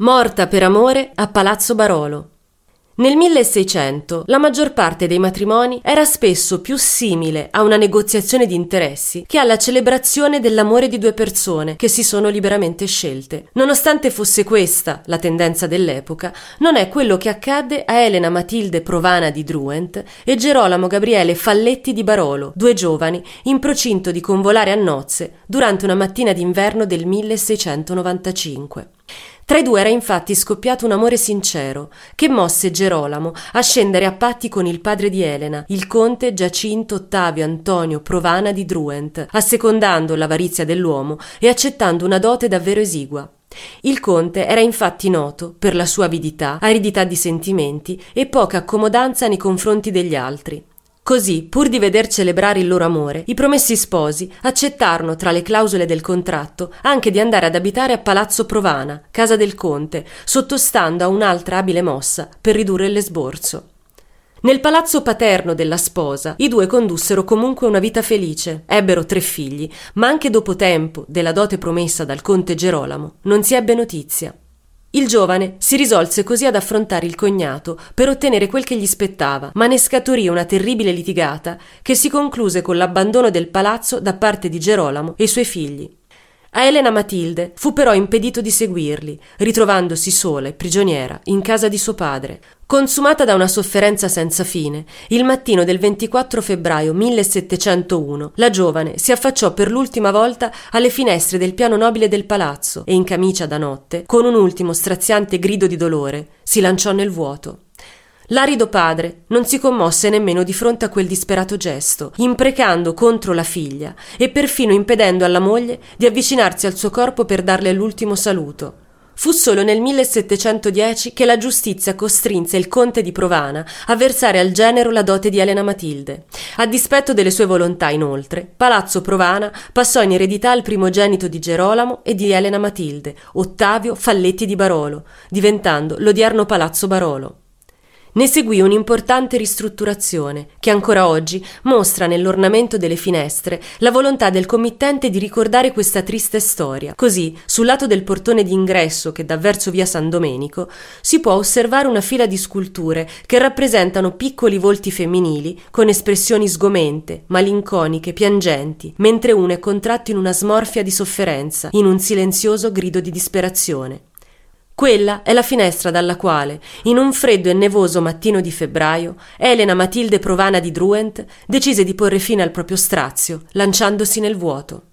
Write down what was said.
Morta per amore a Palazzo Barolo. Nel 1600 la maggior parte dei matrimoni era spesso più simile a una negoziazione di interessi che alla celebrazione dell'amore di due persone che si sono liberamente scelte. Nonostante fosse questa la tendenza dell'epoca, non è quello che accadde a Elena Matilde Provana di Druent e Gerolamo Gabriele Falletti di Barolo, due giovani in procinto di convolare a nozze durante una mattina d'inverno del 1695. Tra i due era infatti scoppiato un amore sincero che mosse Gerolamo a scendere a patti con il padre di Elena, il conte Giacinto Ottavio Antonio Provana di Druent, assecondando l'avarizia dell'uomo e accettando una dote davvero esigua. Il conte era infatti noto per la sua avidità, aridità di sentimenti e poca accomodanza nei confronti degli altri. Così, pur di veder celebrare il loro amore, i promessi sposi accettarono tra le clausole del contratto anche di andare ad abitare a Palazzo Provana, casa del conte, sottostando a un'altra abile mossa per ridurre l'esborso. Nel palazzo paterno della sposa i due condussero comunque una vita felice, ebbero tre figli, ma anche dopo tempo della dote promessa dal conte Gerolamo non si ebbe notizia. Il giovane si risolse così ad affrontare il cognato per ottenere quel che gli spettava, ma ne scaturì una terribile litigata che si concluse con l'abbandono del palazzo da parte di Gerolamo e i suoi figli. A Elena Matilde fu però impedito di seguirli, ritrovandosi sola e prigioniera in casa di suo padre. Consumata da una sofferenza senza fine, il mattino del 24 febbraio 1701 la giovane si affacciò per l'ultima volta alle finestre del piano nobile del palazzo e in camicia da notte, con un ultimo straziante grido di dolore, si lanciò nel vuoto. L'arido padre non si commosse nemmeno di fronte a quel disperato gesto, imprecando contro la figlia e perfino impedendo alla moglie di avvicinarsi al suo corpo per darle l'ultimo saluto. Fu solo nel 1710 che la giustizia costrinse il conte di Provana a versare al genero la dote di Elena Matilde. A dispetto delle sue volontà, inoltre, Palazzo Provana passò in eredità al primogenito di Gerolamo e di Elena Matilde, Ottavio Falletti di Barolo, diventando l'odierno Palazzo Barolo. Ne seguì un'importante ristrutturazione che ancora oggi mostra nell'ornamento delle finestre la volontà del committente di ricordare questa triste storia. Così, sul lato del portone d'ingresso che dà verso via San Domenico, si può osservare una fila di sculture che rappresentano piccoli volti femminili con espressioni sgomente, malinconiche, piangenti, mentre una è contratto in una smorfia di sofferenza, in un silenzioso grido di disperazione. Quella è la finestra dalla quale, in un freddo e nevoso mattino di febbraio, Elena Matilde Provana di Druent decise di porre fine al proprio strazio, lanciandosi nel vuoto.